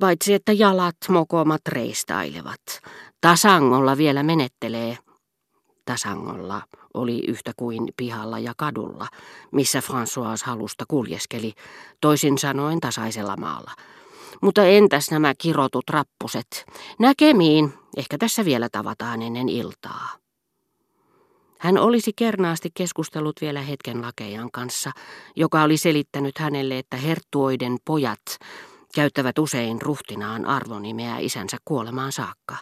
Paitsi että jalat mokomat reistailevat. Tasangolla vielä menettelee. Tasangolla oli yhtä kuin pihalla ja kadulla, missä François halusta kuljeskeli, toisin sanoen tasaisella maalla. Mutta entäs nämä kirotut rappuset? Näkemiin, ehkä tässä vielä tavataan ennen iltaa. Hän olisi kernaasti keskustellut vielä hetken lakejan kanssa, joka oli selittänyt hänelle, että herttuoiden pojat käyttävät usein ruhtinaan arvonimeä isänsä kuolemaan saakka.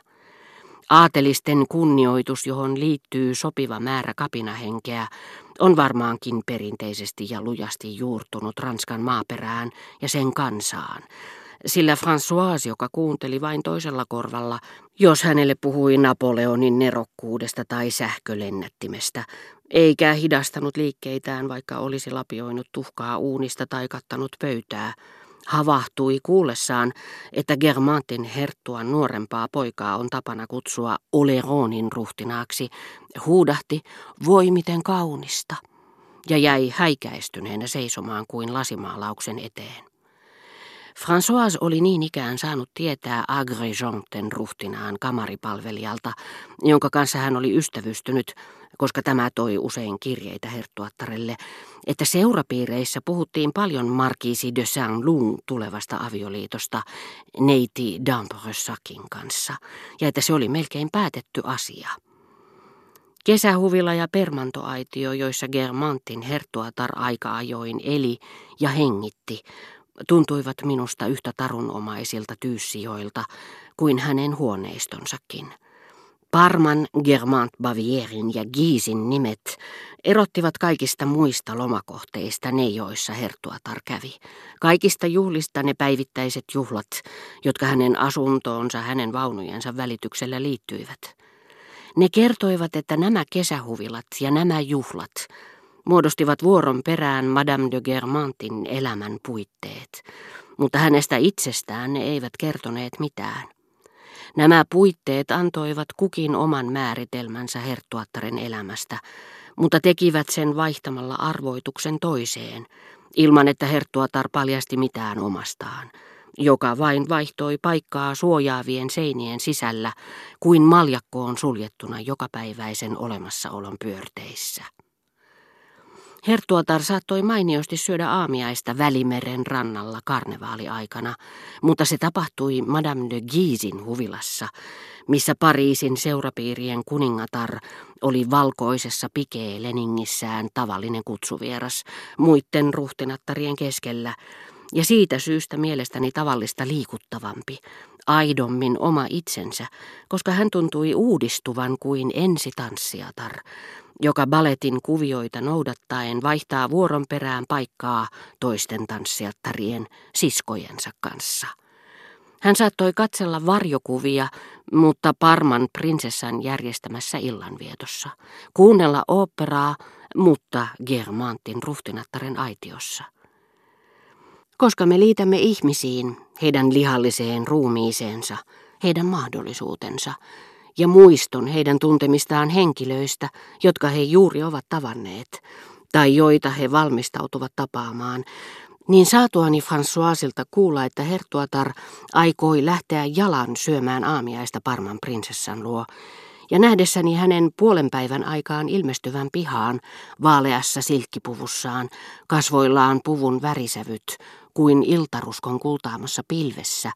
Aatelisten kunnioitus, johon liittyy sopiva määrä kapinahenkeä, on varmaankin perinteisesti ja lujasti juurtunut Ranskan maaperään ja sen kansaan, sillä François, joka kuunteli vain toisella korvalla, jos hänelle puhui Napoleonin nerokkuudesta tai sähkölennättimestä, eikä hidastanut liikkeitään, vaikka olisi lapioinut tuhkaa uunista tai kattanut pöytää, havahtui kuullessaan, että Germantin herttuan nuorempaa poikaa on tapana kutsua Oleronin ruhtinaaksi, huudahti, voi miten kaunista, ja jäi häikäistyneenä seisomaan kuin lasimaalauksen eteen. François oli niin ikään saanut tietää Agrejonten ruhtinaan kamaripalvelijalta, jonka kanssa hän oli ystävystynyt, koska tämä toi usein kirjeitä herttuattarelle, että seurapiireissä puhuttiin paljon Markiisi de Saint-Lung tulevasta avioliitosta neiti d'Ambrossakin kanssa, ja että se oli melkein päätetty asia. Kesähuvila ja permantoaitio, joissa Germantin herttuatar aika ajoin eli ja hengitti, tuntuivat minusta yhtä tarunomaisilta tyyssijoilta kuin hänen huoneistonsakin. Parman, Germant Bavierin ja Giisin nimet erottivat kaikista muista lomakohteista ne, joissa herttuatar kävi. Kaikista juhlista ne päivittäiset juhlat, jotka hänen asuntoonsa hänen vaunujensa välityksellä liittyivät. Ne kertoivat, että nämä kesähuvilat ja nämä juhlat muodostivat vuoron perään Madame de Germantin elämän puitteet, mutta hänestä itsestään ne eivät kertoneet mitään. Nämä puitteet antoivat kukin oman määritelmänsä herttuattaren elämästä, mutta tekivät sen vaihtamalla arvoituksen toiseen, ilman että herttuatar paljasti mitään omastaan, joka vain vaihtoi paikkaa suojaavien seinien sisällä kuin maljakkoon suljettuna jokapäiväisen olemassaolon pyörteissä. Herttuatar saattoi mainiosti syödä aamiaista Välimeren rannalla karnevaaliaikana, mutta se tapahtui Madame de Gisin huvilassa, missä Pariisin seurapiirien kuningatar oli valkoisessa pikeeleningissään tavallinen kutsuvieras muiden ruhtinattarien keskellä, ja siitä syystä mielestäni tavallista liikuttavampi, aidommin oma itsensä, koska hän tuntui uudistuvan kuin ensitanssiatar, joka baletin kuvioita noudattaen vaihtaa vuoron perään paikkaa toisten tanssijattarien siskojensa kanssa. Hän saattoi katsella varjokuvia, mutta Parman prinsessan järjestämässä illanvietossa, kuunnella oopperaa, mutta Germantin ruhtinattaren aitiossa. Koska me liitämme ihmisiin, heidän lihalliseen ruumiiseensa, heidän mahdollisuutensa, ja muiston heidän tuntemistaan henkilöistä, jotka he juuri ovat tavanneet, tai joita he valmistautuvat tapaamaan, niin saatuani Françoisilta kuulla, että Hertuatar aikoi lähteä jalan syömään aamiaista Parman prinsessan luo, ja nähdessäni hänen puolen päivän aikaan ilmestyvän pihaan vaaleassa silkkipuvussaan, kasvoillaan puvun värisävyt, kuin iltaruskon kultaamassa pilvessä,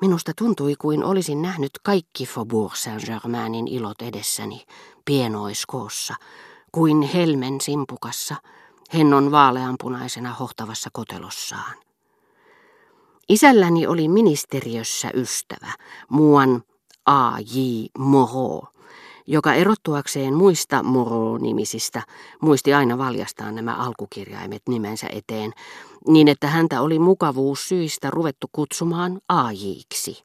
Minusta tuntui kuin olisin nähnyt kaikki Faubourg Saint-Germainin ilot edessäni, pienoiskoossa, kuin helmen simpukassa, hennon vaaleanpunaisena hohtavassa kotelossaan. Isälläni oli ministeriössä ystävä, muuan A.J. Moreau, joka erottuakseen muista Moreau-nimisistä muisti aina valjastaa nämä alkukirjaimet nimensä eteen, niin että häntä oli mukavuus syistä ruvettu kutsumaan AJiksi.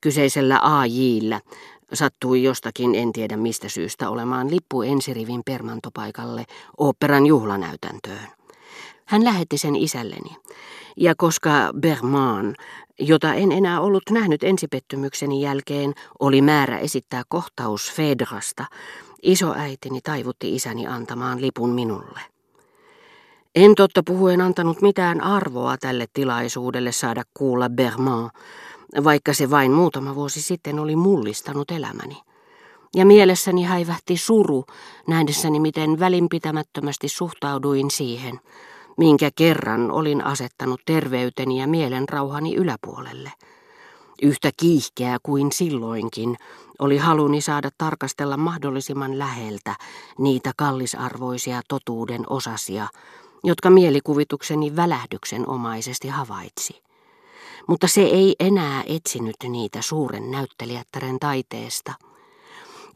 Kyseisellä AJllä sattui jostakin en tiedä mistä syystä olemaan lippu ensirivin permantopaikalle oopperan juhlanäytäntöön. Hän lähetti sen isälleni, ja koska Berman, jota en enää ollut nähnyt ensipettymykseni jälkeen, oli määrä esittää kohtaus Fedrasta, isoäitini taivutti isäni antamaan lipun minulle. En totta puhuen antanut mitään arvoa tälle tilaisuudelle saada kuulla Bermond, vaikka se vain muutama vuosi sitten oli mullistanut elämäni. Ja mielessäni häivähti suru, nähdessäni miten välinpitämättömästi suhtauduin siihen, minkä kerran olin asettanut terveyteni ja mielen rauhani yläpuolelle. Yhtä kiihkeä kuin silloinkin oli haluni saada tarkastella mahdollisimman läheltä niitä kallisarvoisia totuuden osasia, jotka mielikuvitukseni välähdyksenomaisesti havaitsi. Mutta se ei enää etsinyt niitä suuren näyttelijättären taiteesta.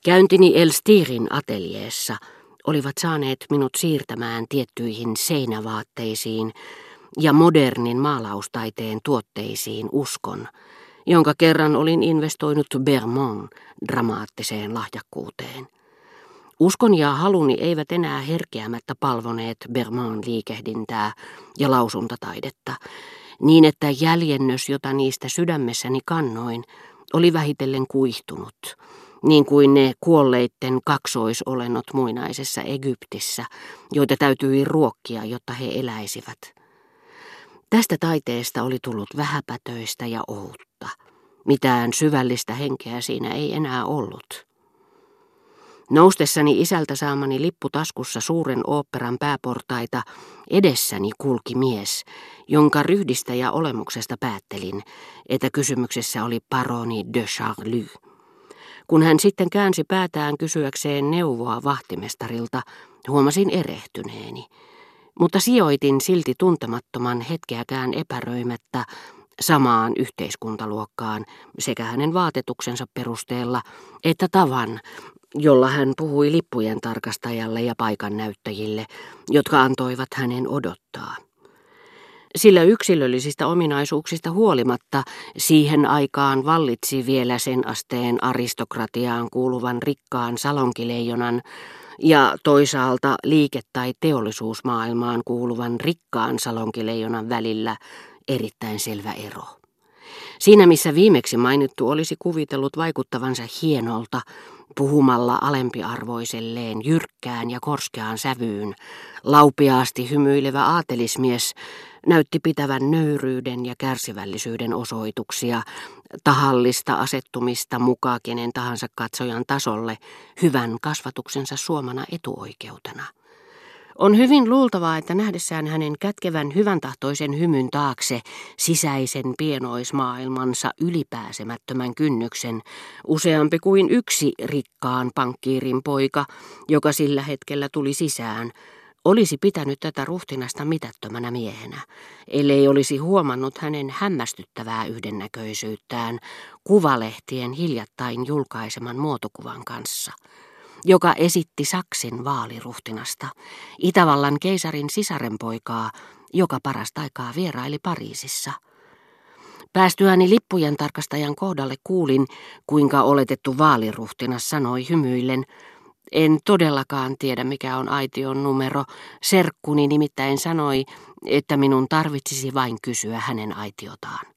Käyntini Elstirin ateljeessa olivat saaneet minut siirtämään tiettyihin seinävaatteisiin ja modernin maalaustaiteen tuotteisiin uskon, jonka kerran olin investoinut Bermond dramaattiseen lahjakkuuteen. Uskon ja haluni eivät enää herkeämättä palvoneet Bermond liikehdintää ja lausuntataidetta, niin että jäljennös, jota niistä sydämessäni kannoin, oli vähitellen kuihtunut, niin kuin ne kuolleitten kaksoisolennot muinaisessa Egyptissä, joita täytyi ruokkia, jotta he eläisivät. Tästä taiteesta oli tullut vähäpätöistä ja outta. Mitään syvällistä henkeä siinä ei enää ollut. Noustessani isältä saamani lippu taskussa suuren oopperan pääportaita, edessäni kulki mies, jonka ryhdistä ja olemuksesta päättelin, että kysymyksessä oli paroni de Charlie. Kun hän sitten käänsi päätään kysyäkseen neuvoa vahtimestarilta, huomasin erehtyneeni. Mutta sijoitin silti tuntemattoman hetkeäkään epäröimättä samaan yhteiskuntaluokkaan sekä hänen vaatetuksensa perusteella että tavan, jolla hän puhui lippujen tarkastajalle ja paikan näyttäjille, jotka antoivat hänen odottaa. Sillä yksilöllisistä ominaisuuksista huolimatta siihen aikaan vallitsi vielä sen asteen aristokratiaan kuuluvan rikkaan salonkileijonan ja toisaalta liike- tai teollisuusmaailmaan kuuluvan rikkaan salonkileijonan välillä erittäin selvä ero. Siinä missä viimeksi mainittu olisi kuvitellut vaikuttavansa hienolta, puhumalla alempiarvoiselleen jyrkkään ja korskeaan sävyyn, laupiaasti hymyilevä aatelismies näytti pitävän nöyryyden ja kärsivällisyyden osoituksia, tahallista asettumista mukaan kenen tahansa katsojan tasolle hyvän kasvatuksensa suomana etuoikeutena. On hyvin luultavaa, että nähdessään hänen kätkevän hyvän tahtoisen hymyn taakse sisäisen pienoismaailmansa ylipääsemättömän kynnyksen, useampi kuin yksi rikkaan pankkiirin poika, joka sillä hetkellä tuli sisään, olisi pitänyt tätä ruhtinasta mitättömänä miehenä, ellei olisi huomannut hänen hämmästyttävää yhdennäköisyyttään kuvalehtien hiljattain julkaiseman muotokuvan kanssa – joka esitti Saksin vaaliruhtinasta, Itävallan keisarin sisarenpoikaa, joka parasta aikaa vieraili Pariisissa. Päästyäni lippujen tarkastajan kohdalle kuulin, kuinka oletettu vaaliruhtinas sanoi hymyillen, en todellakaan tiedä mikä on aition numero. Serkkuni nimittäin sanoi, että minun tarvitsisi vain kysyä hänen aitiotaan.